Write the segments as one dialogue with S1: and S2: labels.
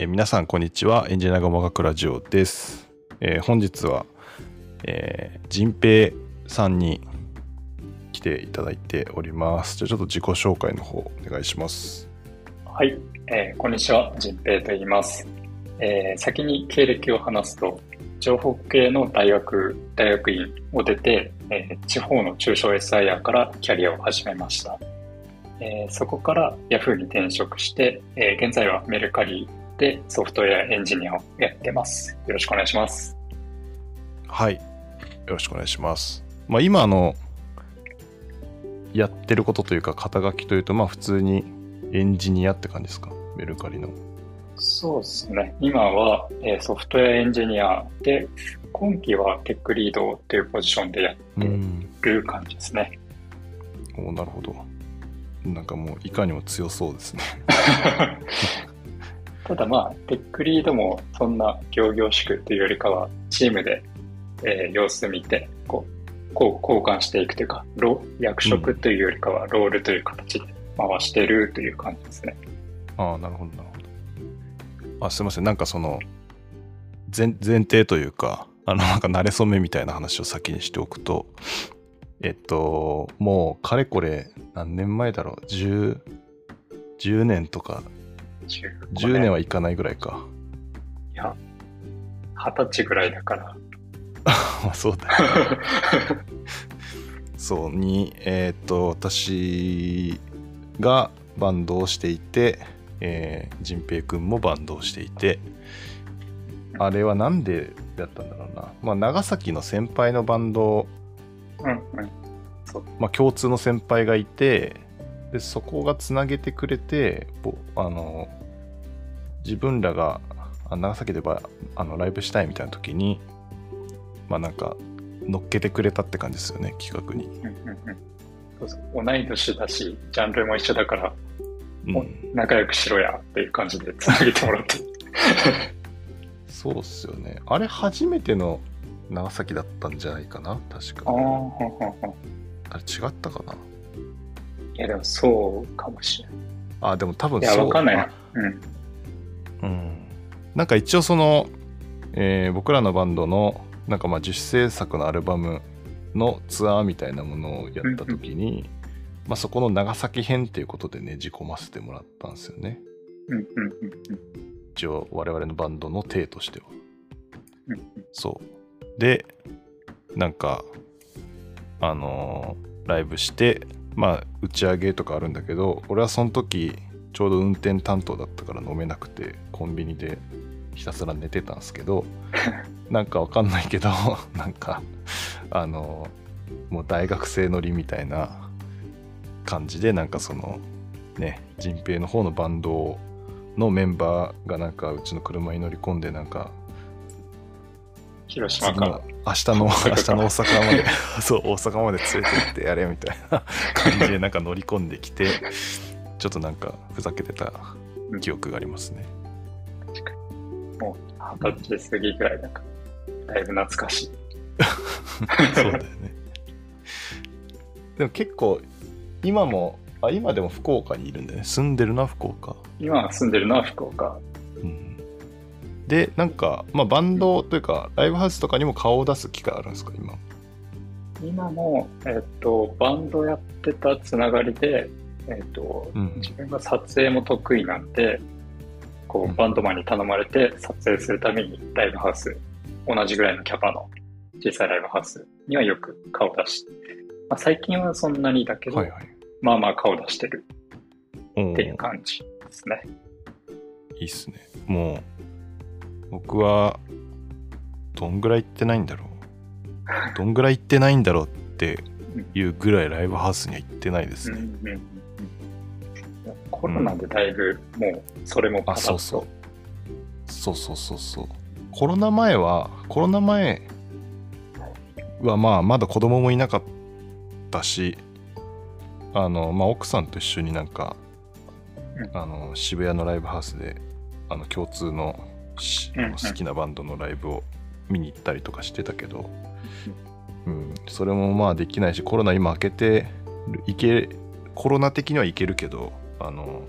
S1: えー皆さんこんにちは。エンジニアがもがくラジオです、えー本日は、えー、仁平さんに来ていただいております。じゃあちょっと自己紹介の方お願いします。
S2: はい、えーこんにちは、仁平と言います。えー先に経歴を話すと、情報系の大学、大学院を出て、えー地方の中小 SIR からキャリアを始めました。えーそこから Yahoo に転職して、えー現在はメルカリでソフトウェアエンジニアをやってます。よろしくお願いします。
S1: はいよろしくお願いしますまあ今あのやってることというか肩書きというとまあ普通にエンジニアって感じですか？メルカリの
S2: そうですね。今は、えーソフトウェアエンジニアで、今期はテックリードというポジションでや
S1: うん
S2: ってる感じですね。
S1: おなるほどなんかもういかにも強そうですね
S2: ただまあ、テックリードもそんな行々しくっていうよりかは、チームで、えー様子見て、こう、こう交換していくというか、ロ役職というよりかは、ロールという形で回してるという感じですね。
S1: ああ、なるほど、なるほど。あ、すいません。なんかその、前前提というか、あの、なんか慣れ初めみたいな話を先にしておくと、えっと、もう、かれこれ、何年前だろう、10、10年とか、10年はいかないぐらいか。
S2: いや、二十歳ぐらいだから。
S1: まあ、そうだ。そうに、えっと、私がバンドをしていて、えー、仁平くんもバンドをしていて、あれはなんでだったんだろうな。まあ、長崎の先輩のバンド、
S2: うんう。
S1: まあ、共通の先輩がいて、で、そこがつなげてくれて、ぼあの、自分らがあ長崎でばあのライブしたいみたいな時に、まあなんか、乗っけてくれたって感じですよね、企画に。
S2: うんうんうんそうそう同い年だし、ジャンルも一緒だから、お
S1: うん、
S2: 仲良くしろやっていう感じでつなげてもらって。
S1: そうっすよね。あれ初めての長崎だったんじゃないかな確か。
S2: ああ、
S1: れ違ったかな？い
S2: や、でもそうかもしれない。
S1: あ、でも多分そう。
S2: わかんないな
S1: あ。
S2: うん。
S1: うん。なんか一応その、えー僕らのバンドの、なんかまあ自主制作のアルバムのツアーみたいなものをやった時に、まあそこの長崎編っていうことでね、じ込ませてもらったんですよね。一応我々のバンドの体としては。そう。で、なんか、あのーライブして、まあ、打ち上げとかあるんだけど、俺はその時、ちょうど運転担当だったから飲めなくて、コンビニでひたすら寝てたんですけど、なんかわかんないけど、なんか、あのーもう大学生乗りみたいな感じで、なんかその、ね、仁平の方のバンドのメンバーがなんかうちの車に乗り込んでなんか
S2: 広島から。
S1: 明日の 明日の大阪までそう大阪まで連れて行ってやれみたいな感じでなんか乗り込んできてちょっとなんかふざけてた記憶がありますね
S2: もう二十歳過ぎぐらいだから、だいぶ懐かしい。
S1: そうだよね。でも結構今もあ今でも福岡にいるんだよね。住んでるのは福岡。
S2: 今住んでるのは福岡。
S1: うん。でなんか、まあ、バンドというかライブハウスとかにも顔を出す機会あるんですか今？
S2: 今も、えっと、バンドやってたつながりで、えっと、
S1: うん。
S2: 自分が撮影も得意なんで、こ
S1: う
S2: バンドマンに頼まれて撮影するためにライブハウス、同じぐらいのキャパの小さいライブハウスにはよく顔出して、まあ、最近はそんなにだけど、
S1: はいはい
S2: まあまあ顔出してる
S1: お
S2: っていう
S1: ー
S2: 感じですね。
S1: いいっすね。もう、僕は、どんぐらい行ってないんだろう。どんぐらい行ってないんだろうっていうぐらいライブハウスには行ってないですね。
S2: うんうんうんコロナでだいぶもうそれもパッと。
S1: そうそう。そうそうそうそう。コロナ前は、コロナ前はまあ、まだ子供もいなかったし、あの、まあ、奥さんと一緒になんか、
S2: うん。
S1: あの、渋谷のライブハウスで、あの、共通の好きなバンドのライブを見に行ったりとかしてたけど、うん、それもまあできないし、コロナ今明けてけ、コロナ的にはいけるけど、あの、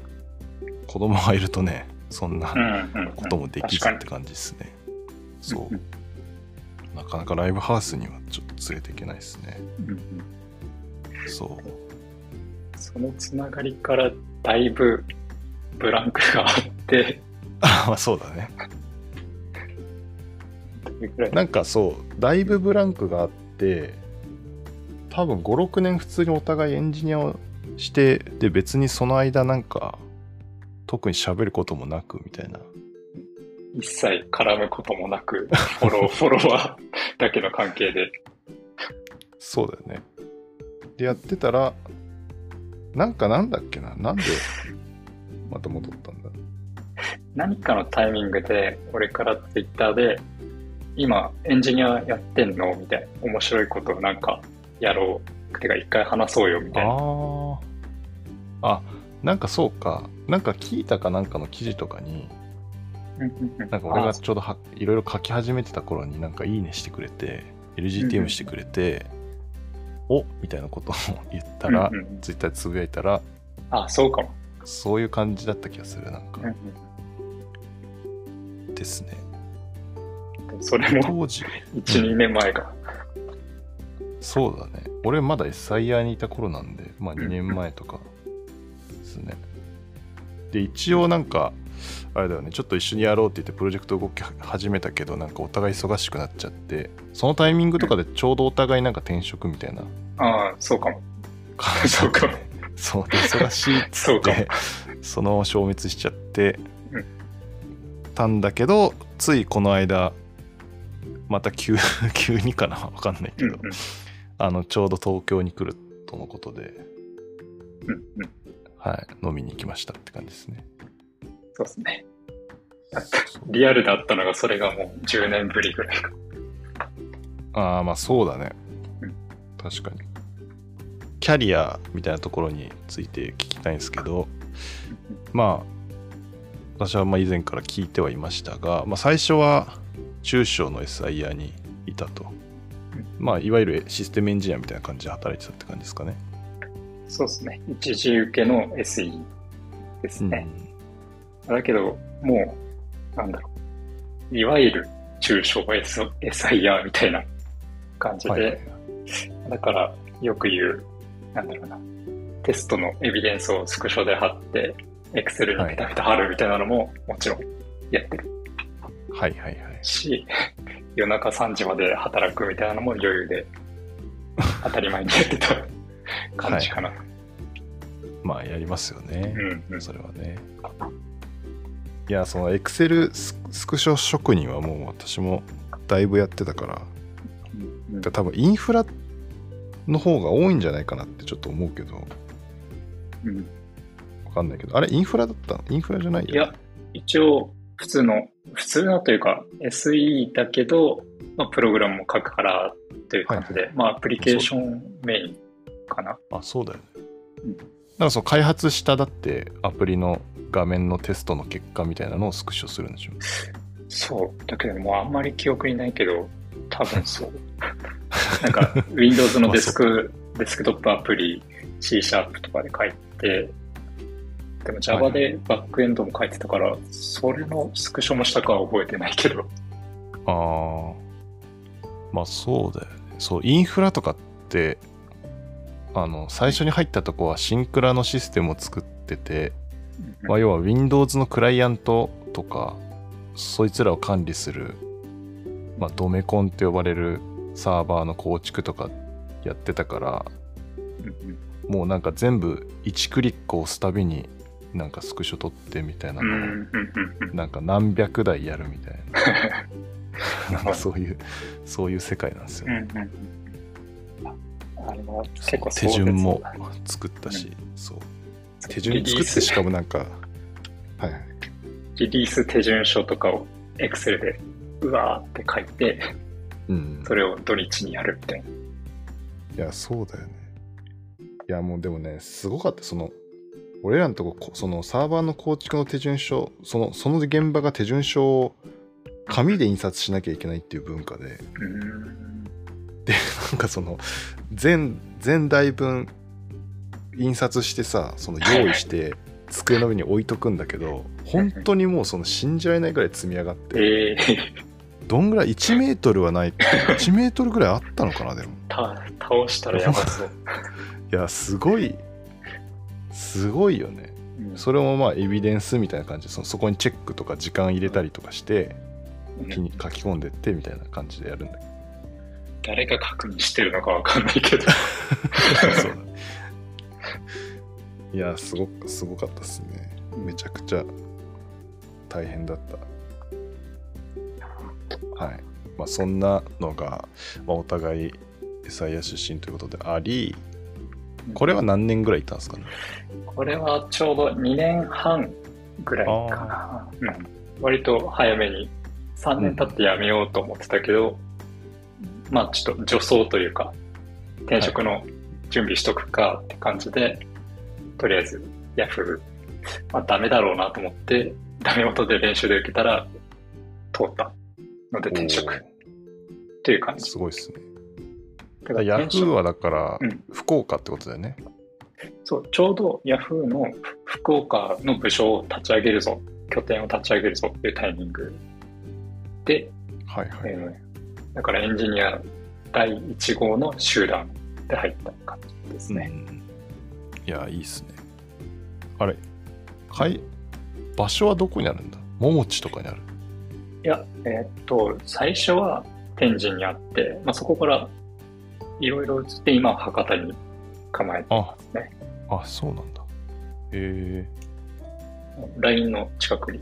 S1: 子供がいるとね、そんな
S2: うんうん。
S1: こともできずって感じですね。そう
S2: うん。
S1: なかなかライブハウスにはちょっと連れていけないですね。
S2: にうんうん
S1: そう。
S2: そのつながりからだいぶブランクがあって、
S1: あ まあそうだね。なんかそう、だいぶブランクがあって、多分5、6年普通にお互いエンジニアをして、で別にその間なんか、特に喋ることもなくみたいな。
S2: 一切絡むこともなく、フォロー、フォロワーだけの関係で。
S1: そうだよね。で、やってたら、なんかなんだっけな、なんでまた戻ったんだ
S2: 何かのタイミングで、俺からツイッターで、今、エンジニアやってんの？みたいな。面白いことをなんかやろう。てか、一回話そうよ、みたいな。
S1: あなんかそうか。なんか聞いたかなんかの記事とかに、
S2: な
S1: なんか俺がちょうどはいろいろ書き始めてた頃になんかいいねしてくれて、LGTM してくれて、おみたいなことを 言ったら、ツイッターでつぶやいたら、
S2: あ、そうかも。
S1: そういう感じだった気がする、なんかですね。
S2: それも
S1: 当時、
S2: 1、2年前か。
S1: そうだね。俺まだ SIR にいた頃なんで、まあ2年前とかですね。で、一応なんか、あれだよね、ちょっと一緒にやろうって言ってプロジェクト動き始めたけど、なんかお互い忙しくなっちゃって、そのタイミングとかでちょうどお互いなんか転職みたいな
S2: ああ、そうかも。そうかも。
S1: そうで、忙しいっつ
S2: そうかも。
S1: って、そのまま消滅しちゃって
S2: うん
S1: たんだけど、ついこの間、また急 急にかなわかんないけど、
S2: うんうん
S1: あの、ちょうど東京に来るとのことで、
S2: うんうん。
S1: はい、飲みに行きましたって感じですね。
S2: そうですね。リアルだったのが、それがもう10年ぶりぐらいか。
S1: ああ、まあそうだね
S2: うん。
S1: 確かに。キャリアみたいなところについて聞きたいんですけど、まあ、私はまあ以前から聞いてはいましたが、まあ、最初は中小の SIR にいたと。まあ、いわゆるシステムエンジニアみたいな感じで働いてたって感じですかね。
S2: そうですね。一時受けの SE ですね。だけど、もう、なんだろう。いわゆる中小 S SIR みたいな感じで、
S1: はいはい
S2: だからよく言う、なんだろうな。テストのエビデンスをスクショで貼って、Excel にペタペタ貼るみたいなのももちろんやってる
S1: はいはいはい。
S2: し、夜中3時まで働くみたいなのも余裕で当たり前にやってた感じかな。
S1: まあ、やりますよね。
S2: うんうん。
S1: それはね。いや、その Excel ススクショ職人はもう私もだいぶやってたから、
S2: うん
S1: 多分インフラの方が多いんじゃないかなってちょっと思うけど、
S2: うん。
S1: わかんないけど、あれインフラだったの？インフラじゃないよ、
S2: いや、一応、普通の、普通のというか、SE だけど、まあ、プログラムも書くからという感じで、まあ、アプリケーションメインかな。
S1: あ、そうだよね。
S2: うん
S1: なんかその開発しただってアプリの画面のテストの結果みたいなのをスクショするんでしょ？
S2: そう。だけど、もうあんまり記憶にないけど、多分そう。なんか、Windows のデスク、デスクトップアプリ C シャープとかで書いて、でも Java でバックエンドも書いてたから、それのスクショもしたかは覚えてないけど。
S1: ああ。まあそうだよね。そう、インフラとかって、あの、最初に入ったとこはシンクラのシステムを作ってて、まあ、要は Windows のクライアントとか、そいつらを管理する、まあ、ドメコンって呼ばれるサーバーの構築とかやってたから、
S2: うん
S1: もうなんか全部1クリック押すたびになんかスクショ取ってみたいなのをなんか何百台やるみたいな。なんかそういうそういう世界なんですよね、
S2: あ結構
S1: 手順も作ったし、そう。
S2: な
S1: 手順作ってしかもなんかはいはい。
S2: リリース手順書とかを Excel でうわーって書いて、
S1: うん。
S2: それを土日にやるみたいな。
S1: いやそうだよね。いやもうでもねすごかった。その俺らのとここそのサーバーの構築の手順書そのその現場が手順書を紙で印刷しなきゃいけないっていう文化で。
S2: うーん。
S1: なんかその全全台分印刷してさその用意して机の上に置いとくんだけど本当にもうその信じられないぐらい積み上がって
S2: ええ
S1: どんぐらい1メートルはない1メートルぐらいあったのかなでも。
S2: た倒したらやばそう。
S1: いやすごいすごいよね。
S2: うん。
S1: それもまあエビデンスみたいな感じ。でそのそこにチェックとか時間入れたりとかして気に書き込んでってみたいな感じでやるんだけ
S2: 誰が確認してるのかわかんないけど。
S1: ど そうだね。いやすごくすごかったですね。めちゃくちゃ大変だった。はい。まあそんなのが、まあ、お互いエサイア出身ということでありこれは何年ぐらいいたんですかね？
S2: これはちょうど2年半ぐらいかな。うん、割と早めに。3年経ってやめようと思ってたけど、まあちょっと助走というか、転職の準備しとくかって感じで、とりあえずヤフー、まあダメだろうなと思って、ダメ元で練習で受けたら通ったので転職。っていう感じ。
S1: すごいですね。
S2: だから
S1: ヤフー
S2: 転職。
S1: はだから
S2: うん。
S1: 福岡ってことだよね、
S2: そう、ちょうどヤフーの福岡の部署を立ち上げるぞ、拠点を立ち上げるぞっていうタイミングで、
S1: はいはい、
S2: えーだからエンジニア第1号の集団で入った感じですね。
S1: うん。いやいいっすね。あれかい場所はどこにあるんだ？桃地とかにある？
S2: いや、えーっと、最初は天神にあって、まあ、そこからいろいろ移って今は博多に構えて
S1: あ
S2: ますね。
S1: あそうなんだ。へえ
S2: LINE の近くに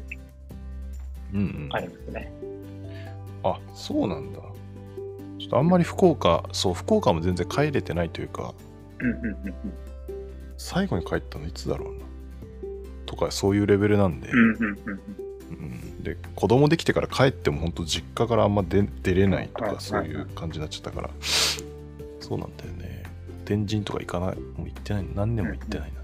S1: うんうん。
S2: ありますね。
S1: あそうなんだちょっとあんまり福岡そう福岡も全然帰れてないというか
S2: うんうんうんうん。
S1: 最後に帰ったのいつだろうな。とかそういうレベルなんで、
S2: うんうんうんうん。
S1: うん。で子供できてから帰っても本当実家からあんま出出れないとかそういう感じになっちゃったから。そうなんだよね。天神とか行かない。もう行ってない。何年も行ってないな。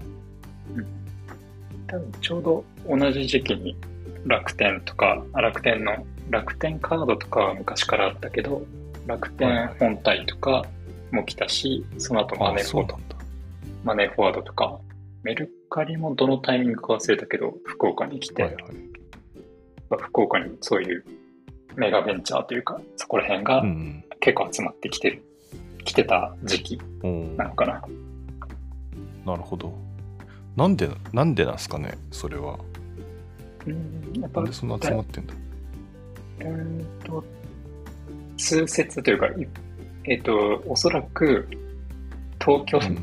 S2: 多分ちょうど同じ時期に楽天とか、あ楽天の楽天カードとかは昔からあったけど、楽天本体とかも来たし、その後マネーフォマネーフォワードとか、メルカリもどのタイミングか忘れたけど、福岡に来て、
S1: はいはい。
S2: 福岡にそういうメガベンチャーというか、そこら辺が
S1: うん
S2: 結構集まってきてる、来てた時期なのかな。
S1: なるほど。なんでなんでなんすかねそれは。
S2: うん、やっぱ
S1: なんでそんな集まってんだ。
S2: うーんと、通説というか、いえっ、と、おそらく、東京、
S1: うん。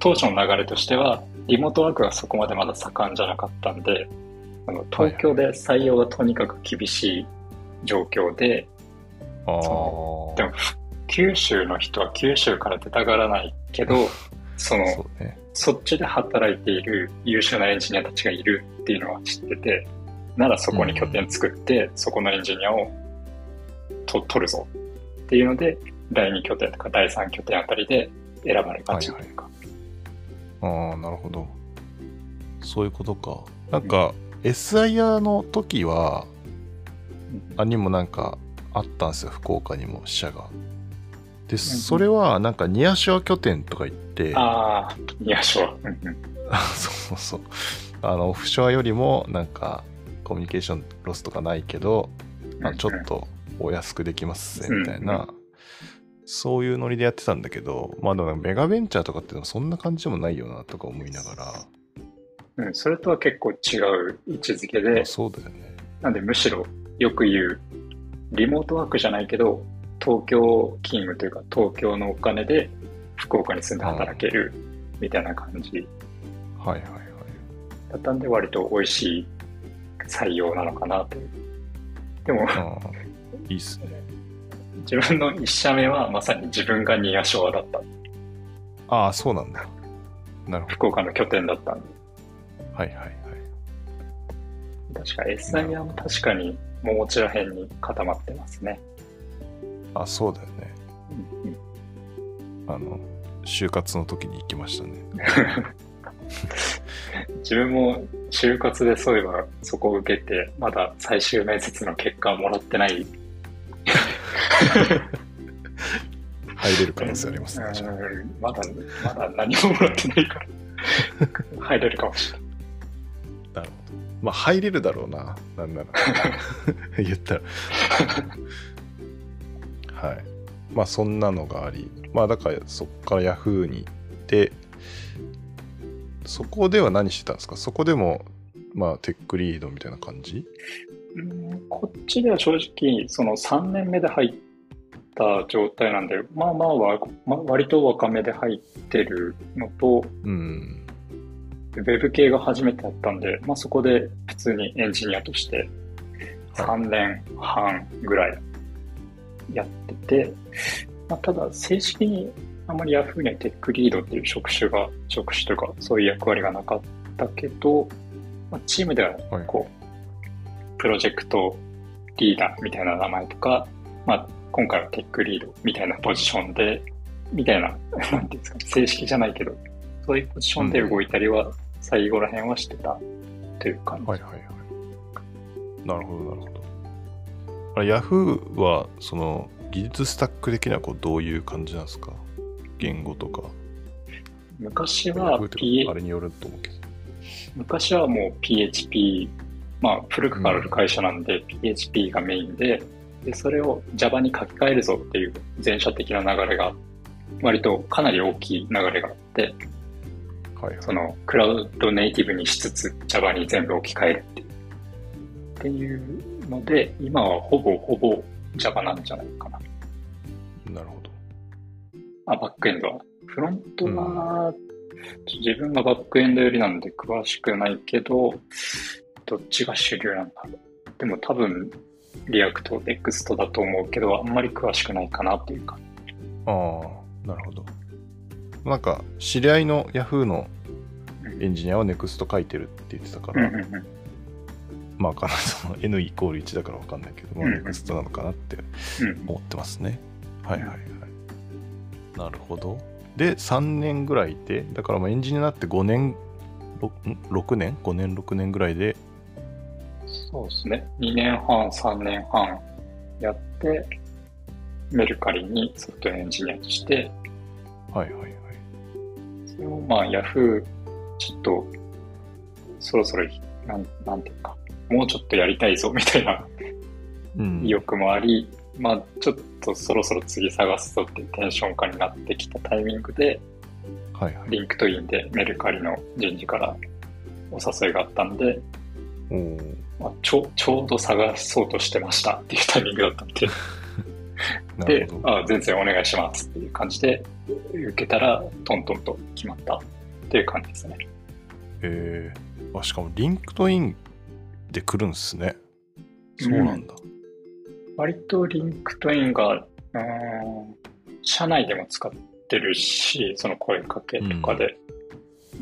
S2: 当初の流れとしては、リモートワークがそこまでまだ盛んじゃなかったんで、あの東京で採用がとにかく厳しい状況で、
S1: ああ
S2: そでも、九州の人は九州から出たがらないけど、その、
S1: そうね。
S2: そっちで働いている優秀なエンジニアたちがいるっていうのは知ってて、ならそこに拠点作って、そこのエンジニアをと取るぞっていうので、第2拠点とか第3拠点あたりで選ばれがちという。か。
S1: ああなるほど。そういうことか。なんか SIR の時はあにもなんかあったんですよ福岡にも支社が。でそれはなんかニアシュア拠点とか言って
S2: ああ、いや、そう。うんうん。
S1: そうそうそう。あのオフショアよりもなんかコミュニケーションロスとかないけど、あのちょっとお安くできますねみたいな、そういうノリでやってたんだけどまあでもメガベンチャーとかってそんな感じでもないよなとか思いながら、
S2: うん、それとは結構違う位置づけで。
S1: あ、そうだよね。
S2: なんでむしろよく言う、リモートワークじゃないけど、東京勤務というか、東京のお金で福岡に住んで働けるみたいな感じ。
S1: はいはいはい。
S2: だったんで、割と美味しい採用なのかなと。いう。でも、
S1: いいっすね
S2: 自分の一社目はまさに自分がニアショアだった。
S1: ああそうなんだなるほ
S2: 福岡の拠点だったんで。
S1: どはいはいはい
S2: 確か SIR も確かに桃地ら辺に固まってますね。
S1: あそうだよね
S2: うんうん
S1: あの就活の時に行きましたね
S2: 自分も就活でそういえばそこを受けて、まだ最終面接の結果をもらってない。
S1: 入れる可能性ありますね
S2: まだ、まだ何ももらってないから、入れるかもしれない。
S1: まあ入れるだろうななんなら。言ったら。はい。まあそんなのがあり。まあだからそこからヤフーに行ってそこでは何してたんですか？そこでもまあテックリードみたいな感じ？
S2: うんこっちでは正直、その3年目で入った状態なんで、まあまあわ、まあ、割と若めで入ってるのと、
S1: うん。
S2: ウェブ系が初めてだったんで、まあそこで普通にエンジニアとして3年半ぐらいやってて、まあ、ただ正式にあまり Yahoo にはテックリードっていう職種が、職種というかそういう役割がなかったけど、まあ、チームでは
S1: はい。
S2: こう、プロジェクトリーダーみたいな名前とか、まあ今回はテックリードみたいなポジションで、みたいな、なんていうんですか、正式じゃないけど、そういうポジションで動いたりは、最後ら辺はしてたという感じ。
S1: はいはいはい。なるほどなるほど。あれヤフーはその技術スタック的にはこうどういう感じなんですか？言語とか。
S2: 昔は
S1: Yahoo あれによると思うけど。
S2: 昔はもう PHP、まあ古くからある会社なんで、PHP がメインで、で、それを Java に書き換えるぞっていう前者的な流れが、割とかなり大きい流れがあって、
S1: はいはい
S2: そのクラウドネイティブにしつつ Java に全部置き換えるっていう。っていうので、今はほぼほぼ Java なんじゃないかな。
S1: なるほど
S2: あ、バックエンドは。フロントは、ちょ自分がバックエンド寄りなんで詳しくないけど、どっちが主流なんだろう。でも多分、 React、Next だと思うけど、あんまり詳しくないかなっていうか。
S1: ああなるほどなんか知り合いのヤフーのエンジニアは NEXT 書いてるって言ってたから、
S2: うんうんうん
S1: まあかなその N イコール1だから分かんないけど、まあ、
S2: うんうん
S1: NEXT なのかなって
S2: うん
S1: 思ってますね。はいはいはい。なるほど。で、3年ぐらいで、だからまあエンジニアになって5年、6, 6年 ?5 年、6年ぐらいで、
S2: そうですね。2年半、3年半やって、メルカリにソフトエンジニアとして、
S1: はいはいはい。
S2: それをまあ、ヤフー、ちょっと、そろそろ、なん、なんていうか、もうちょっとやりたいぞみたいな
S1: うん。
S2: 意欲もあり、まあ、ちょっとそろそろ次探すぞっていうテンション感になってきたタイミングで、
S1: はいはい。
S2: LinkedIn でメルカリの人事からお誘いがあったんで、
S1: おー
S2: まあ、ちょちょうど探そうとしてましたっていうタイミングだったんで、で。あ全然お願いしますっていう感じで、受けたらトントンと決まったっていう感じですね。
S1: えー、あしかも LinkedIn で来るんすね。そうなんだ。
S2: 割と LinkedIn が、うーん、社内でも使ってるし、その声かけとかで、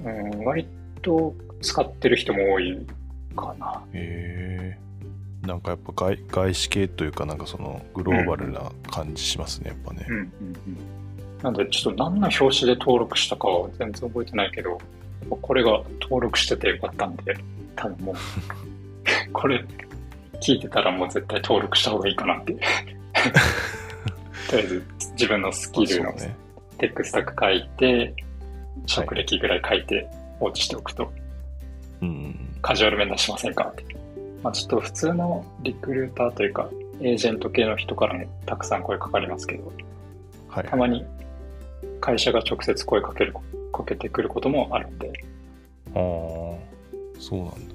S2: うん、割と使ってる人も多いかな。
S1: えー、なんかやっぱ外外資系というか、なんかそのグローバルな感じしますね、やっぱね
S2: うん。うんうん。なんで、ちょっと何の表紙で登録したかは全然覚えてないけど、これが登録しててよかったんで、多分もう、これ聞いてたらもう絶対登録した方がいいかなって。とりあえず自分のスキルの。テックスタック書いて、職歴ぐらい書いて放置しておくと、
S1: うん。
S2: カジュアル面談しませんか？って。まあちょっと普通のリクルーターというか、エージェント系の人からもたくさん声かかりますけど、
S1: はい。
S2: たまに会社が直接声かける、かけてくることもあるんで、
S1: ああ、そうなんだ。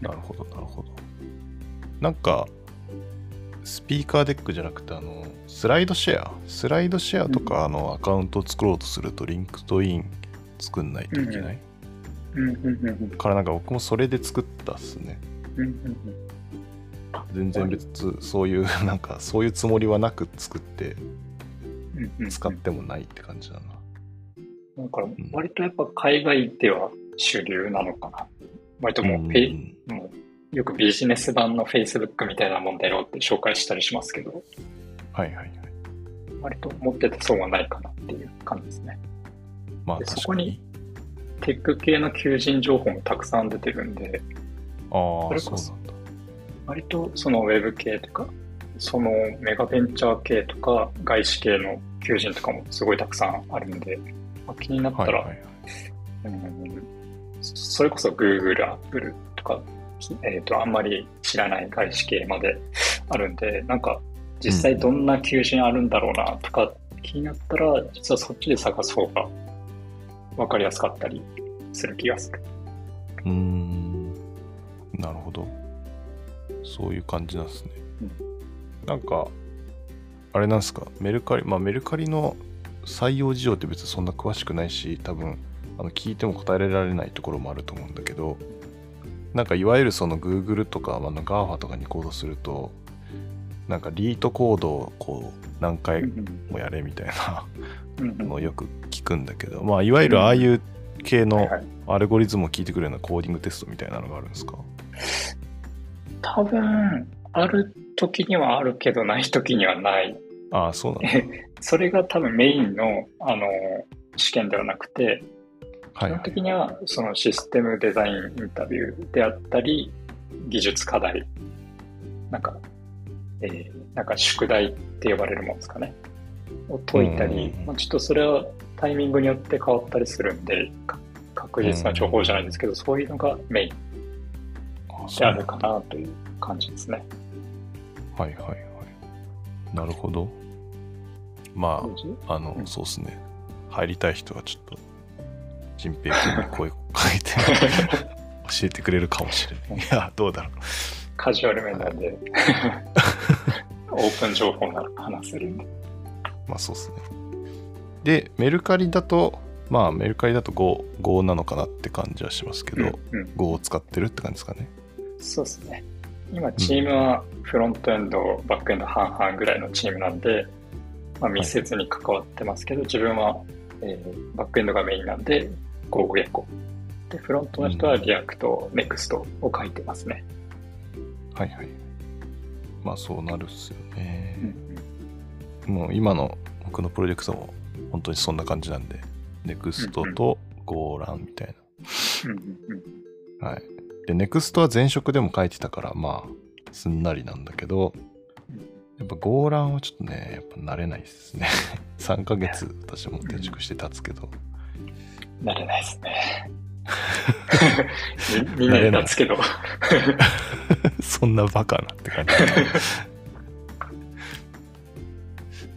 S1: なるほど、なるほど。なんか、 Speaker Deck じゃなくて、あの、 SlideShare、SlideShare とか、あの、アカウントを作ろうとすると、 LinkedIn作んないといけない？
S2: うん
S1: から、なんか僕もそれで作ったっすね。
S2: うんうんうん
S1: 全然別、そういう、なんか、そういうつもりはなく作って、
S2: うんうん
S1: 使ってもないって感じだな。
S2: だから割とやっぱ海外では主流なのかな。割ともうフェイ、もうよくビジネス版の Facebook みたいなもんだよって紹介したりしますけど、
S1: はいはいはい。
S2: 割と持ってて損はないかなっていう感じですね。
S1: まあ
S2: そこに。テック系の求人情報もたくさん出てるんで、
S1: ああ、そうなんだ。
S2: 割とそのウェブ系とか、そのメガベンチャー系とか外資系の求人とかもすごいたくさんあるんで、まあ、気になったら、
S1: はいはいはい。
S2: うんそれこそ Google、Apple とか、えっ、ー、と、あんまり知らない外資系まで あるんで、なんか、実際どんな求人あるんだろうなとか気になったら、実はそっちで探す方が分かりやすかったりする気がする。
S1: うーん、なるほど。そういう感じなんですね。うん、なんか、あれなんですか、メルカリ、まあメルカリの採用事情って別にそんな詳しくないし、多分、あの聞いても答えられないところもあると思うんだけど、なんかいわゆるその Google とか、あの GAFA とかに行動すると、なんかリートコードをこう何回もやれみたいなのをよく聞くんだけど、まあ、いわゆるああいう系のアルゴリズムを聞いてくるようなコーディングテストみたいなのがあるんですか？
S2: 多分、ある時にはあるけど、ない時にはない。
S1: ああ、そうなんだ。
S2: それが多分メインの、あの、試験ではなくて、基本的にはそのシステムデザインインタビューであったり、技術課題、なんか、えー、なんか宿題って呼ばれるもんですかね。を解いたり、まあ、ちょっとそれはタイミングによって変わったりするんで、確実な情報じゃないんですけど、そういうのがメインであるかなという感じですね。
S1: はいはいはい。なるほど。まあ、あの、うん、そうですね。入りたい人はちょっと、仁平君に声をかけて 教えてくれるかもしれない。いや、どうだろう。
S2: カジュアル面なんで、オープン情報なら話せるんで。
S1: まあそうですね。で、メルカリだと、まあメルカリだと Go, Go なのかなって感じはしますけど、うんうん、Go を使ってるって感じですかね。
S2: そうですね。今、チームはフロントエンド、バックエンド半々ぐらいのチームなんで、まあ、密接に関わってますけど、はい、自分は、えー、バックエンドがメインなんで、Go や Go。で、フロントの人は React、Next を書いてますね。
S1: はいはい。まあそうなるっすよね。うん、もう今の僕のプロジェクトも本当にそんな感じなんで、NEXT と GoLAN みたいな。はい。で、NEXT は前職でも書いてたから、まあ、すんなりなんだけど、やっぱ GoLAN はちょっとね、やっぱ慣れないですね。3ヶ月私も転職して経つけど。
S2: 慣れないですね。みんなで立つけど。
S1: そんなバカなって感じ。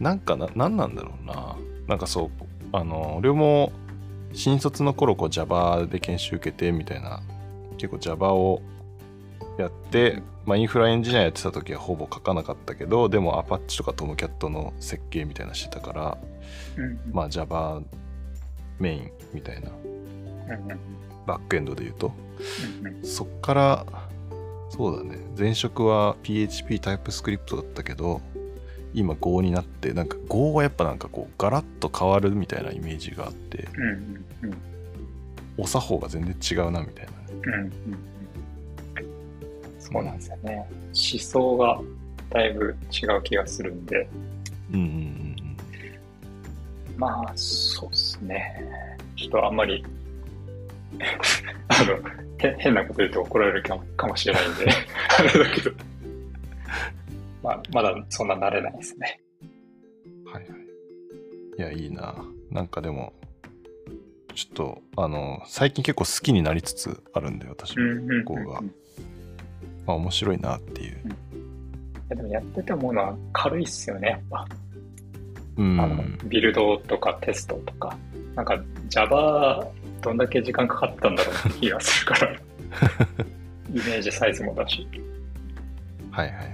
S1: なんかな、なんなんだろうな。なんかそう、あの、俺も新卒の頃こう Java で研修受けてみたいな、結構 Java をやって、まあ、インフラエンジニアやってた時はほぼ書かなかったけど、でも Apache とか Tomcat の設計みたいなしてたから、うん、まあ Java メインみたいな。バックエンドで言うと、そっからそうだね。前職は PHP タイプスクリプトだったけど今 Go になってなんか Go はやっぱなんかこうガラッと変わるみたいなイメージがあって、お作法が全然違うなみたいな、
S2: そうなんですよね。思想がだいぶ違う気がするんで。うんうんうんまあそうですね。ちょっとあんまり あの、変なこと言うと怒られるかもしれないんであれだけどまあ、まだそんな慣れないですね。
S1: はいはい。いや、いいな。なんかでも、ちょっと、あの、最近結構好きになりつつあるんで、私も、こうが。まあ、面白いなっていう。
S2: うん、でもやってて思うのは軽いっすよね、やっぱ。うん、あのビルドとかテストとか。なんか Java どんだけ時間かかったんだろうって気がするから イメージサイズもだし。
S1: はいはいはい。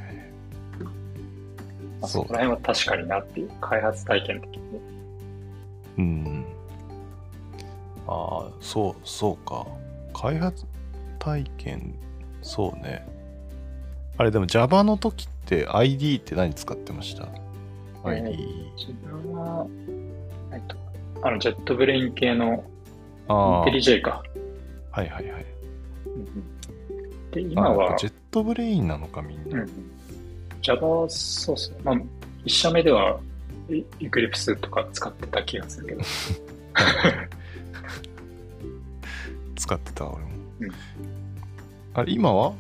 S2: まあ、そこら辺は確かになっていう、開発体験的に。
S1: うん。ああ、そう、そうか。開発体験、そうね。あれ、でも Java の時って ID って何使ってました ?ID、えー、
S2: 自分は、えっと、あの、ジェットブレイン系のインテリジェイか。
S1: はいはいはい。
S2: で、今は。
S1: JetBrain なのか、みんな。うん、
S2: Java、そうっすね。まあ、一社目では、 Eclipse とか使ってた気がするけど。
S1: 使ってた、俺も。うん、あれ、今は？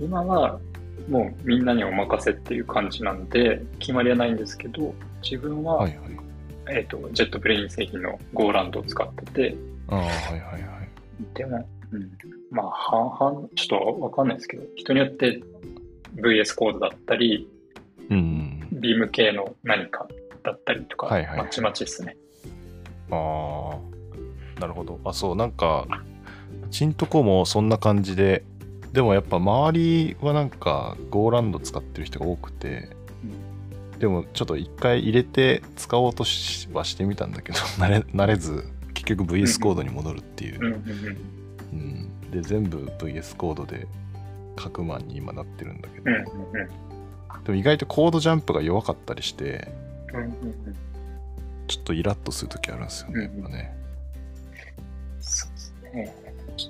S2: 今は、もうみんなにお任せっていう感じなんで、決まりはないんですけど、自分は、はいはい、えっ、ー、と、 JetBrain 製品の GoLand を使ってて、
S1: ああ、はいはいはい。
S2: でも、うん。まあ、半々、ちょっとわかんないですけど、人によって VS コードだったり、
S1: うん。
S2: ビーム系の何かだったりとか、
S1: はいはいはい
S2: まちまちですね。
S1: ああ、なるほど。あ、そう、なんか、チンとこもそんな感じで、でもやっぱ周りはなんか、ゴーランド使ってる人が多くて、でもちょっと一回入れて使おうとしはしてみたんだけど、慣れ慣れず、結局 VS コードに戻るっていう。
S2: うん
S1: で、全部 VS コードで、各マンに今なってるんだけど。でも意外とコードジャンプが弱かったりして、ちょっとイラッとするときあるんですよね、やっ
S2: うん
S1: ぱね。
S2: そうですね。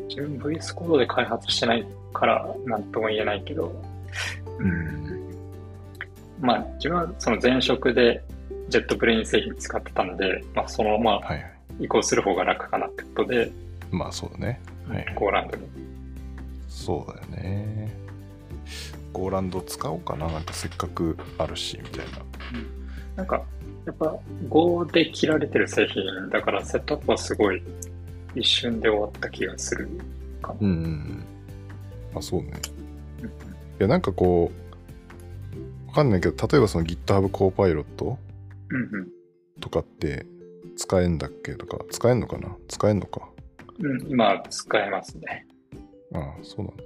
S2: 自分 VS コードで開発してないから何とも言えないけど、
S1: うん。
S2: まあ自分はその前職でJetBrain 製品使ってたので、まあそのまま
S1: はいはい。
S2: 移行する方が楽かなってことで、
S1: まあそうだね。はいはい。
S2: GoLand に。
S1: そうだよね。 GoLand 使おうかな。なんかせっかくあるし、みたいな。
S2: なんか、やっぱ Go で切られてる製品だからセットアップはすごい一瞬で終わった気がするかな。
S1: うんうんうん。あ、そうね。
S2: うん
S1: いや、なんかこう、わかんないけど、例えばその GitHub コーパイロット
S2: うんうん
S1: とかって使えんだっけとか、使えんのかな？使えんのか。
S2: うん、今使えますね。
S1: ああ、そうなんだ。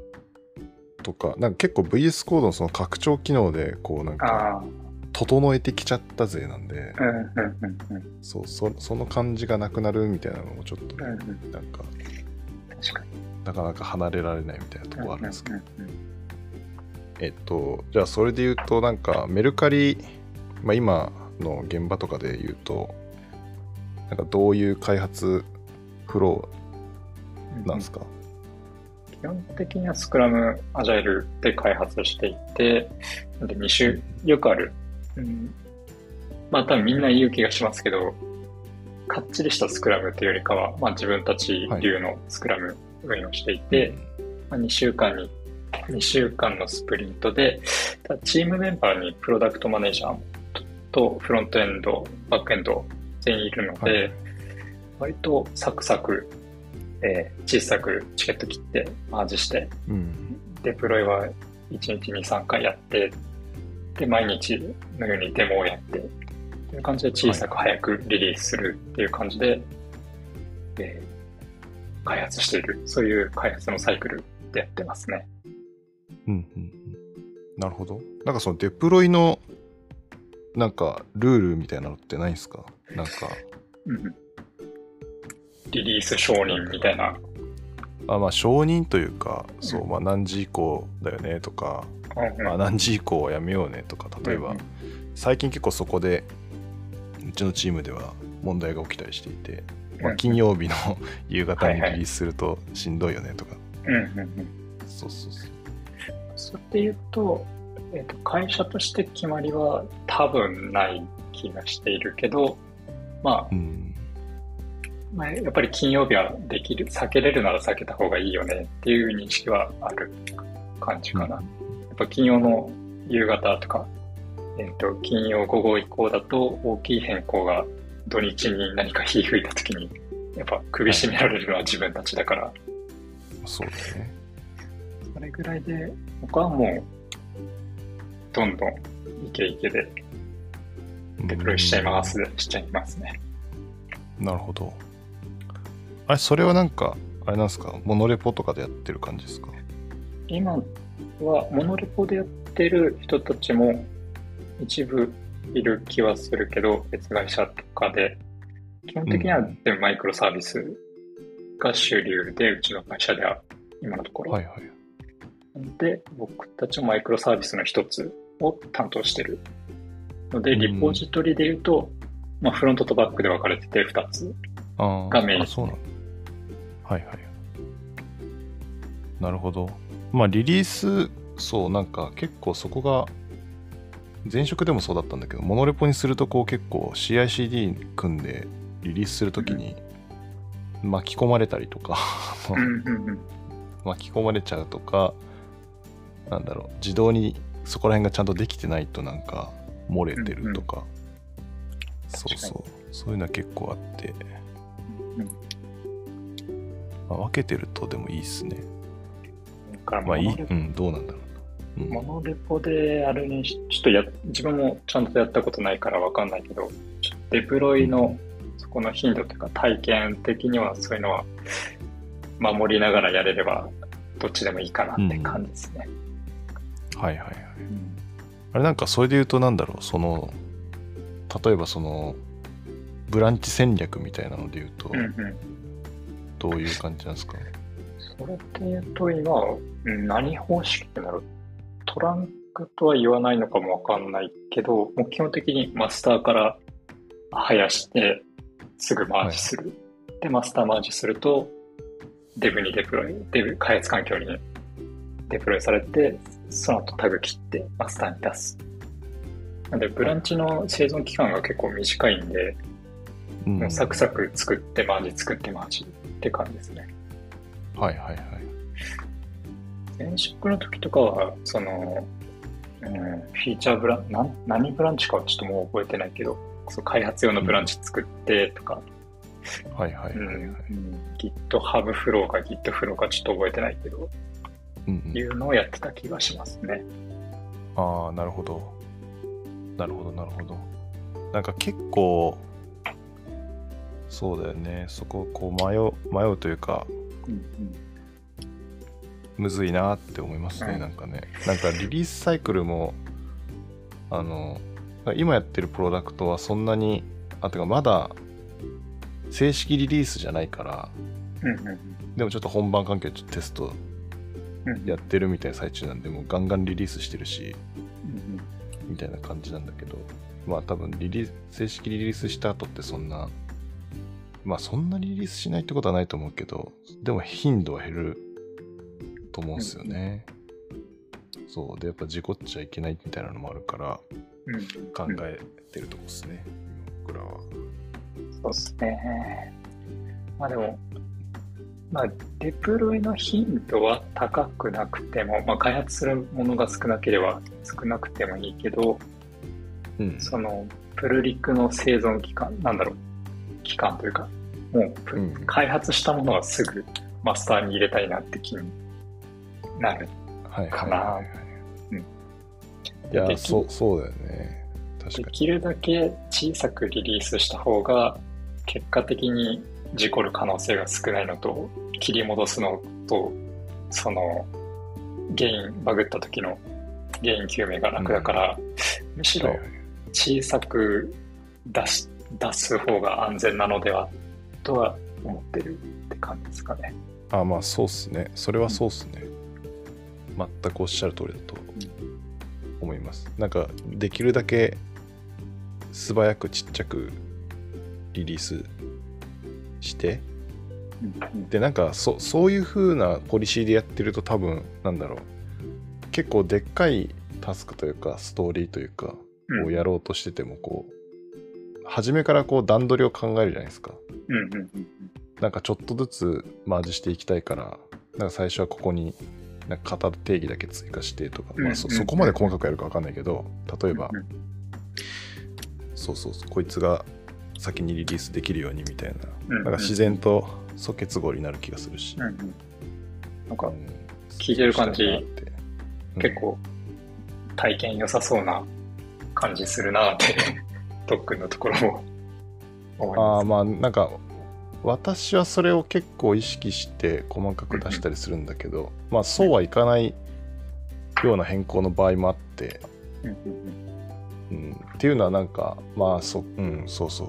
S1: とか、なんか結構 VS コードのその拡張機能で、こうなんか、整えてきちゃったぜなんで、そうそ、その感じがなくなるみたいなのもちょっとね、
S2: うんうん。
S1: なんか、
S2: 確かに。
S1: なかなか離れられないみたいなとこあるんですけど。えっと、じゃあそれで言うと、なんかメルカリ、まあ、今の現場とかで言うと、なんかどういう開発フローなんですか、
S2: 基本的にはスクラム、アジャイルで開発していて、なんで2種、よくある。うん、まあ多分みんな言う気がしますけど、かっちりしたスクラムというよりかは、まあ自分たち流のスクラム運用していて、まあ、2週間に、2週間のスプリントで、チームメンバーにプロダクトマネージャーとフロントエンド、バックエンド全員いるので、
S1: はい
S2: 割とサクサク、えー小さくチケット切って、マージして、
S1: うん。
S2: デプロイは1日2、3回やって、で、毎日のようにデモをやって、という感じで小さく早くリリースするっていう感じで、えー開発している、そういう開発のサイクルでやってますね。
S1: うんうんうん。なるほど。なんかそのデプロイの、なんかルールみたいなのってないんですか？なんか、
S2: うんリリース承認みたいな。
S1: あまあ承認というか、そうう、
S2: ん
S1: まあ何時以降だよねとか、
S2: うん
S1: まあ何時以降はやめようねとか、例えば、
S2: うん
S1: 最近結構そこでうちのチームでは問題が起きたりしていて、まあ、
S2: うん。
S1: 金曜日の 夕方にリリースするとしんどいよねとか、
S2: うんうんうん。
S1: そうそうそう。
S2: それで言うと、えっと会社として決まりは多分ない気がしているけど、まあ、
S1: うん。
S2: まあ、やっぱり金曜日はできる、避けれるなら避けた方がいいよねっていう認識はある感じかな。やっぱ金曜の夕方とか、えっ、と、金曜午後以降だと大きい変更が土日に何か火吹いた時に、やっぱ首絞められるのは自分たちだから、
S1: そうだよね。
S2: それぐらいで、僕はもう、どんどんイケイケでデプロイしちゃいます、しちゃいますね。
S1: うんなるほど。あれそれはなんかあれなんですか？モノレポとかでやってる感じですか？
S2: 今はモノレポでやってる人たちも一部いる気はするけど、別会社とかで、基本的には
S1: うん。
S2: 全部マイクロサービスが主流で、うちの会社では今のところ。
S1: はいはい。
S2: で、僕たちもマイクロサービスの一つを担当してるので、
S1: うん。
S2: リポジトリで言うと、まあ、フロントとバックで分かれてて2つ。がメイン
S1: あそうなん。だはいはい。なるほど。まあリリースそうなんか結構そこが前職でもそうだったんだけどモノレポにするとこう結構 CICD 組んでリリースするときに巻き込まれたりとか。巻き込まれちゃうとかなんだろう自動にそこら辺がちゃんとできてないとなんか漏れてるとか、そうそう。そういうのは結構あって。
S2: うん。
S1: ままあ分けてるとでもいいっすね。まあいい、うん、どうなんだろうん。
S2: モノレポであれにし、ちょっとや、自分もちゃんとやったことないからわかんないけど、デプロイのそこの頻度というか体験的にはそういうのは守りながらやれればどっちでもいいかなって感じですね。
S1: はいはいはい。あれなんかそれで言うとなんだろう、その、例えばその、ブランチ戦略みたいなので言うと
S2: う、んうん。
S1: どういう感じなんですか、
S2: それで言うと今、うん何方式ってなる？トランクとは言わないのかもわかんないけど、もう基本的にマスターから生やして、すぐマージする。で、マスターマージすると、デブにデプロイ、デブ開発環境にデプロイされて、その後タグ切ってマスターに出す。なんで、ブランチの生存期間が結構短いんで、
S1: うん、
S2: もうサクサク作ってマージ作ってマージって感じですね。
S1: はいはいはい。
S2: 前職の時とかは、その、うん、フィーチャーブラン、なん何ブランチかはちょっともう覚えてないけど、そう開発用のブランチ作ってとか、
S1: はいはい
S2: うん
S1: はいはい。
S2: うん GitHub フローか Git フローかちょっと覚えてないけど、いうのをやってた気がしますね。
S1: ああ、なるほど。なるほど、なるほど。なんか結構、そうだよね。そこ、こう迷う、迷うというか、
S2: うん
S1: むずいなって思いますね、
S2: うん
S1: なんかね。なんかリリースサイクルも、あの、今やってるプロダクトはそんなに、あ、てかまだ正式リリースじゃないから、
S2: うんうん
S1: でもちょっと本番環境でちょっとテスト
S2: うんうん
S1: やってるみたいな最中なんで、もうガンガンリリースしてるし、
S2: うん
S1: みたいな感じなんだけど、まあ多分リリース、正式リリースした後ってそんな、まあそんなリリースしないってことはないと思うけど、でも頻度は減ると思うんですよね。そう。で、やっぱ事故っちゃいけないみたいなのもあるから、考えてるとこですね、僕らは。
S2: そうですね。まあでも、まあ、デプロイの頻度は高くなくても、まあ、開発するものが少なければ少なくてもいいけど、
S1: うん。
S2: そのプルリクの生存期間、なんだろう、期間というか、もうプ、
S1: うん
S2: 開発したものはすぐマスターに入れたいなって気になる。
S1: はい
S2: かな
S1: はいや、
S2: で
S1: そう、そうだよね。確かに。
S2: できるだけ小さくリリースした方が、結果的に事故る可能性が少ないのと、切り戻すのと、その、原因、バグった時の原因究明が楽だから、むしろ小さく出し、出す方が安全なのでは、とは思ってるって感じですかね。
S1: あ、まあそうっすね。それはそうっすね。全くおっしゃる通りだと思います。なんか、できるだけ素早くちっちゃくリリースして、
S2: うん
S1: で、なんかそ、そういう風なポリシーでやってると多分、なんだろう、結構でっかいタスクというか、ストーリーというか、
S2: うん。
S1: をやろうとしてても、こう、初めからこう段取りを考えるじゃないですか。
S2: うんうんうん
S1: なんかちょっとずつマージしていきたいから、なんか最初はここになんか型定義だけ追加してとか、まあ、そ
S2: うんうん。
S1: そこまで細かくやるか分かんないけど、例えば、
S2: うん
S1: そうそうそう、こいつが先にリリースできるようにみたいな、
S2: うんうん。
S1: なんか自然と素結合になる気がするし。
S2: うんうん。なんか
S1: うん。
S2: 聞いてる感じ
S1: そうん
S2: 結構体験良さそうな感じするなって、特訓のところも思い
S1: ああ
S2: ます。
S1: まあなんか私はそれを結構意識して細かく出したりするんだけど、まあそうはいかないような変更の場合もあって、
S2: うん、
S1: っていうのはなんかまあそ,、うん、そうそう。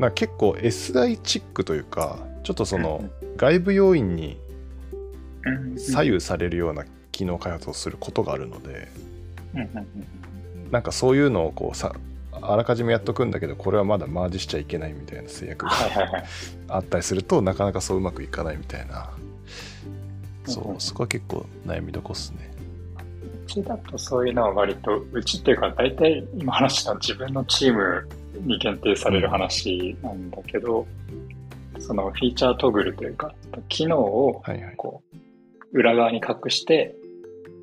S1: なんか結構 SI チックというかちょっとその外部要因に
S2: うん。うんうん
S1: 左右されるような機能開発をすることがあるので
S2: うん。うん。うん。
S1: なんかそういうのをこうさあらかじめやっとくんだけどこれはまだマージしちゃいけないみたいな制約が。あったりするとなかなかそううまくいかないみたいな。そ
S2: うん。うん。
S1: うそこは結構悩みどこっすね。
S2: うちだとそういうのは割と、うちっていうか大体今話した自分のチームに限定される話なんだけど、そのフィーチャートグルというか、機能をこう、裏側に隠して、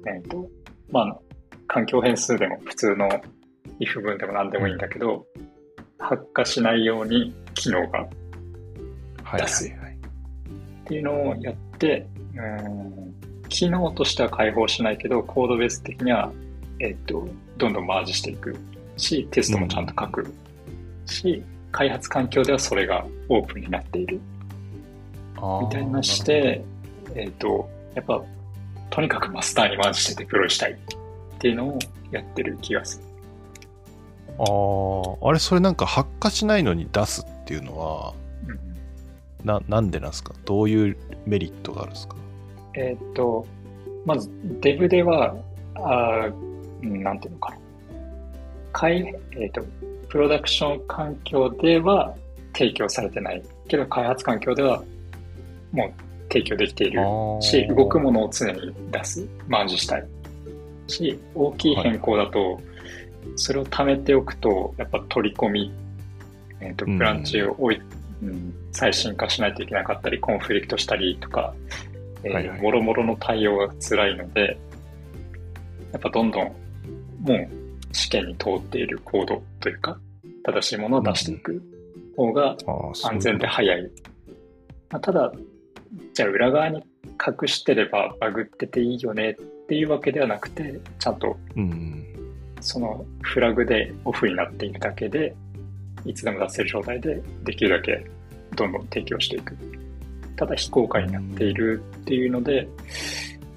S2: えっ、と、まあ、環境変数でも普通の if 文でも何でもいいんだけど、発火しないように機能が
S1: はい
S2: 出す。っていうのをやって、うん、機能としては開放しないけど、コードベース的には、えっと、どんどんマージしていくし、テストもちゃんと書くし、開発環境ではそれがオープンになっている。
S1: あー
S2: みたいなして、えっと、やっぱ、とにかくマスターにマージしてデプロイしたいっていうのをやってる気がする。
S1: あーあれそれなんか発火しないのに出すっていうのは
S2: うん。
S1: ななんでなんですか？どういうメリットがあるんですか？
S2: えーっと、まず、デブでは、あなんていうのかな。開、えーっと、プロダクション環境では提供されてないけど、開発環境ではもう提供できているし、動くものを常に出す、マージしたい。し、大きい変更だと、それを貯めておくと、やっぱ取り込み、えーっと、
S1: うん。
S2: ブランチを置い、うん、最新化しないといけなかったり、コンフリクトしたりとか、えー
S1: はいはい。
S2: もろもろの対応が辛いので、やっぱどんどん、もう試験に通っているコードというか、正しいものを出していく方が安全で早い。まあ、ただ、じゃあ裏側に隠してればバグってていいよねっていうわけではなくて、ちゃんと
S1: うん
S2: そのフラグでオフになっているだけで、いつでも出せる状態でできるだけどんどん提供していく。ただ非公開になっているっていうので、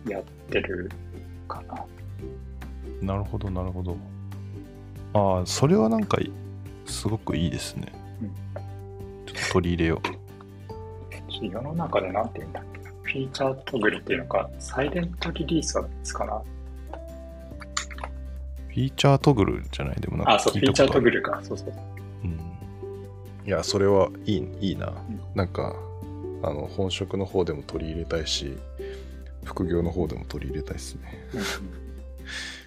S2: やってるかな。
S1: なるほどなるほどああそれはなんかいすごくいいですね、ちょっと取り入れよう。
S2: 世の中でなんて言うんだっけな。フィーチャートグルっていうのか、サイレントリリースは別かな。
S1: フィーチャートグルじゃない？でもなんか
S2: あ、そう、フィーチャートグルか。そうそう。
S1: う。ん。いやそれはいいいいな、
S2: ん
S1: なんかあの本職の方でも取り入れたいし副業の方でも取り入れたいですね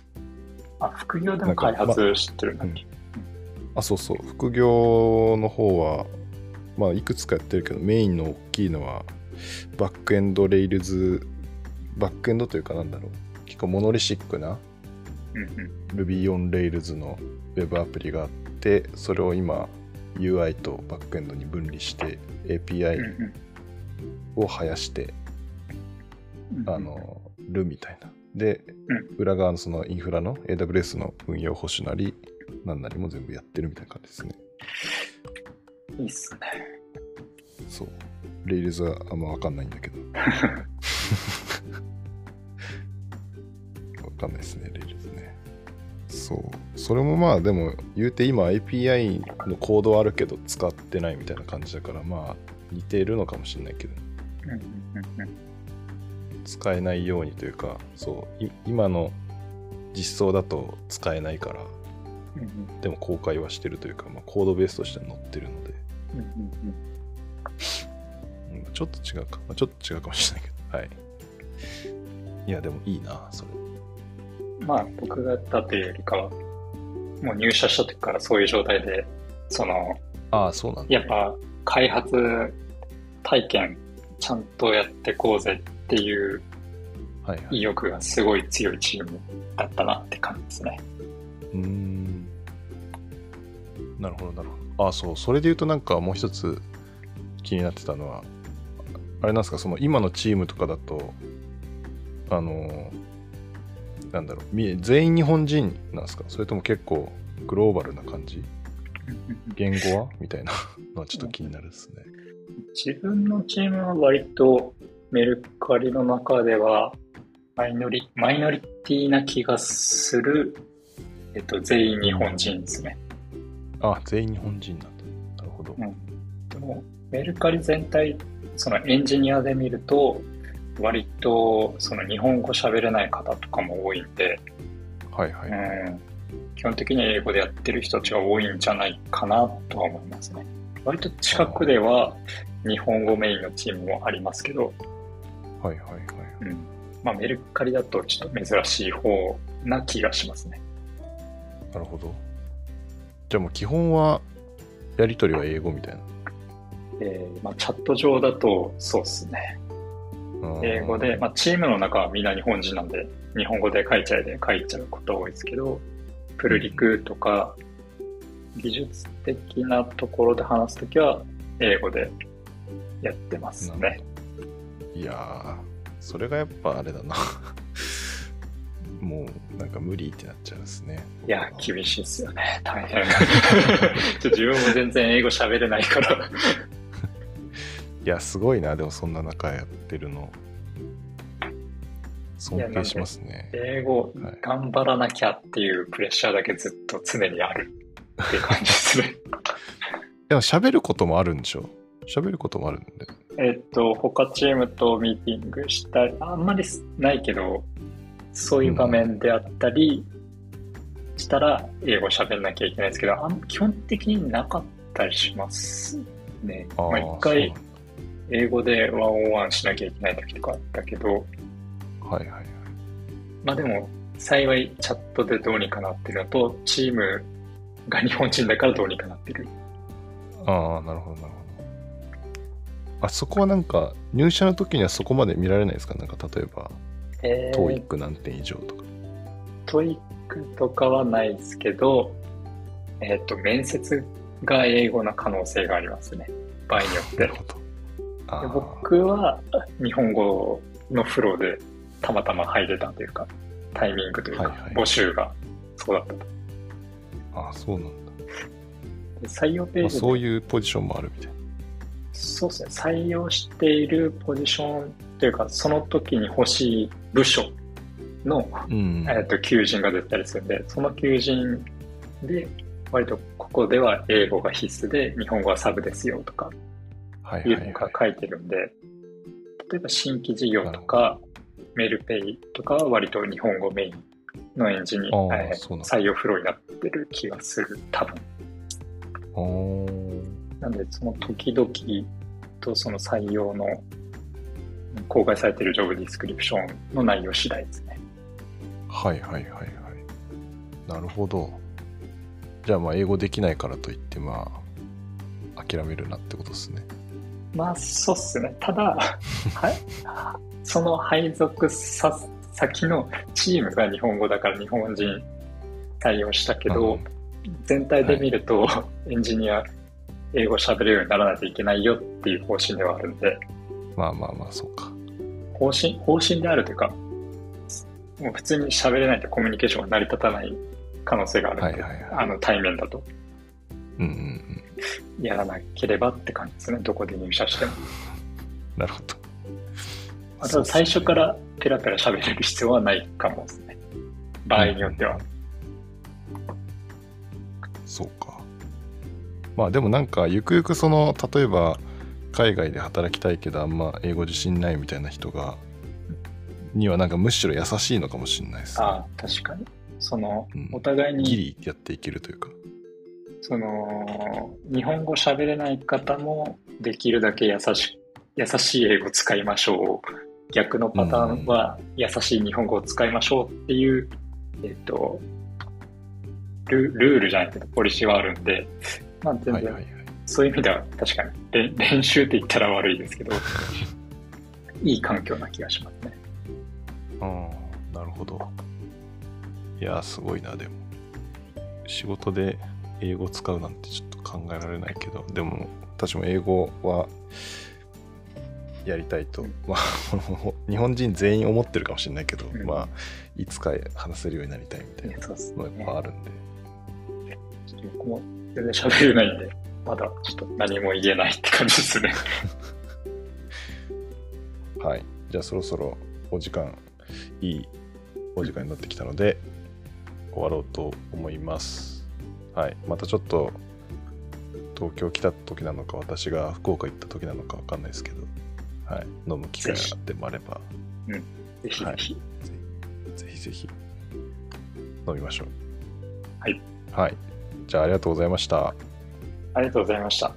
S2: あ、副業でも開発してるんだっけ、
S1: あそうそう。副業の方はまあいくつかやってるけどメインの大きいのはバックエンドレイルズバックエンドというかなんだろう。結構モノリシックな
S2: うんうん。
S1: Ruby on Rails の Web アプリがあってそれを今 UI とバックエンドに分離して API
S2: うん
S1: を生やして、
S2: うん。
S1: あのるみたいなで、
S2: うん
S1: 裏側のそのインフラの AWS の運用保守なりなんなりも全部やってるみたいな感じですね
S2: いいっすね。
S1: そう。レイルズはあんま分かんないんだけど。分かんないですね、レイルズね。そう。それもまあでも言うて今 API のコードはあるけど使ってないみたいな感じだからまあ似てるのかもしれないけど
S2: うんうんうんうん
S1: 使えないようにというかそうい今の実装だと使えないから
S2: うんうん。
S1: でも公開はしてるというか、まあ、コードベースとしては載ってるので、
S2: うんうん
S1: うん。ちょっと違うか、まあちょっと違うかもしれないけど。はい。いやでもいいなそれ。
S2: うんまあ、僕がやったというよりかは、もう入社した時からそういう状態で、その、
S1: ああそうなんだ。
S2: やっぱ開発体験ちゃんとやってこうぜっていう
S1: はいはい。
S2: 意欲がすごい強いチームだったなって感じですね。
S1: うーん。なるほどなるほど。あそう。それで言うとなんかもう一つ気になってたのはあれなんですか？その今のチームとかだとあのなんだろう。み全員日本人なんですか？それとも結構グローバルな感じ？言語は？みたいなのはちょっと気になるですね。
S2: 自分のチームは割とメルカリの中ではマイノリマイノリティな気がする、えっと、全員日本人ですね。
S1: あ全員日本人なんだ。なるほど。
S2: うん、でもメルカリ全体そのエンジニアで見ると割とその日本語喋れない方とかも多いんで、
S1: はいはい、
S2: うん、基本的に英語でやってる人たちが多いんじゃないかなとは思いますね。割と近くでは日本語メインのチームもありますけど、
S1: はいはいはい
S2: うんまあ、メルカリだとちょっと珍しい方な気がしますね。
S1: なるほどじゃあもう基本はやり取りは英語みたいな
S2: えーまあ、チャット上だとそうですね。
S1: うん
S2: 英語で、まあ、チームの中はみんな日本人なんで、日本語で書いちゃいで書いちゃうことが多いですけど、プルリクとか、技術的なところで話すときは、英語でやってますね。
S1: いやー、それがやっぱあれだな。もうなんか無理ってなっちゃうんですね。
S2: いや、厳しいっすよね。大変。ちょ自分も全然英語喋れないから。
S1: いや、すごいな、でもそんな中やってるの。尊敬しますね。
S2: 英語
S1: はい
S2: 頑張らなきゃっていうプレッシャーだけずっと常にあるっていう感じですね。
S1: でも喋ることもあるんでしょ？喋ることもあるんで。
S2: えっと、他チームとミーティングしたり、あんまりないけど、そういう場面であったりしたら、英語喋んなきゃいけないですけど、あん基本的になかったりしますね。まあ、一回、英語でワンオンワンしなきゃいけない時とかあったけど、
S1: はいはいはい。
S2: まあでも、幸いチャットでどうにかなってるのと、チームが日本人だからどうにかなってる。
S1: ああ、なるほどなるほど。あそこはなんか入社の時にはそこまで見られないですか？なんか例えば、
S2: え
S1: TOEIC何点以上とか。
S2: TOEICとかはないですけど、えっ、と、面接が英語な可能性がありますね。場合によって
S1: なる。ほど。あ
S2: で
S1: ー
S2: 僕は日本語のフローでたまたま入れたというか、タイミングというか、
S1: はいはい
S2: 募集がそうだったと。
S1: あー、そうなんだ。
S2: で採用ペ
S1: まあ、
S2: ージで、
S1: そういうポジションもあるみたい
S2: そうですね、採用しているポジションというか、その時に欲しい部署の、
S1: な。うん。
S2: えっと求人が出たりするんで、その求人で、割とここでは英語が必須で、日本語はサブですよとか
S1: はい
S2: いうの。が書いてるんで、例えば新規事業とか、メールペイとかは割と日本語メインのエンジンに、えー採用フローになってる気がする、多分。なんで、その時々とその採用の公開されているジョブディスクリプションの内容次第ですね。
S1: はいはいはいはい。なるほど。じゃあまあ英語できないからといってまあ諦めるなってことですね。
S2: まあ、そうっすね。ただ、はい、その配属さ先のチームが日本語だから日本人対応したけど、
S1: うん
S2: 全体で見ると、エンジニア英語喋れるようにならないといけないよっていう方針ではあるんで、
S1: まあまあまあそうか。
S2: 方針、方針であるというか、もう普通に喋れないとコミュニケーションが成り立たない可能性があるんで、
S1: はいはいはい
S2: あの対面だと
S1: うんうんうん。
S2: やらなければって感じですね。どこで入社しても。
S1: なるほど。
S2: あただ最初からペラペラ喋れる必要はないかもですね。場合によっては。
S1: そうか。まあでもなんかゆくゆくその例えば海外で働きたいけどあんま英語自信ないみたいな人がにはなんかむしろ優しいのかもしれないです、ね。
S2: ああ、確かに。その
S1: うん、
S2: お互い
S1: ギ
S2: に、
S1: リやっていけるというか。
S2: その、日本語喋れない方もできるだけ優し優しい英語使いましょう。逆のパターンは優しい日本語を使いましょうっていう、えっと、ルルールじゃないけど、ポリシーはあるんで、まあ全然
S1: はいはいはい。
S2: そういう意味では確かに練練習って言ったら悪いですけど、いい環境な気がしますね。
S1: ああ、なるほど。いやー、すごいな、でも。仕事で英語使うなんてちょっと考えられないけど、でも、私も英語はやりたいと、まあ、日本人全員思ってるかもしれないけど、
S2: うん
S1: まあ、いつか話せるようになりたいみたいなのやっぱあるんで。
S2: ちょっと僕も全然喋れないんで、まだちょっと何も言えないって感じですね。
S1: はい。じゃあ、そろそろお時間、いいお時間になってきたので、終わろうと思います。はい。またちょっと、東京来た時なのか、私が福岡行った時なのかわかんないですけど、はい。飲む機会がでもあれば、
S2: ぜひぜひ。
S1: ぜひぜひ飲みましょう。
S2: はい。
S1: はい。じゃあありがとうございました。
S2: ありがとうございました。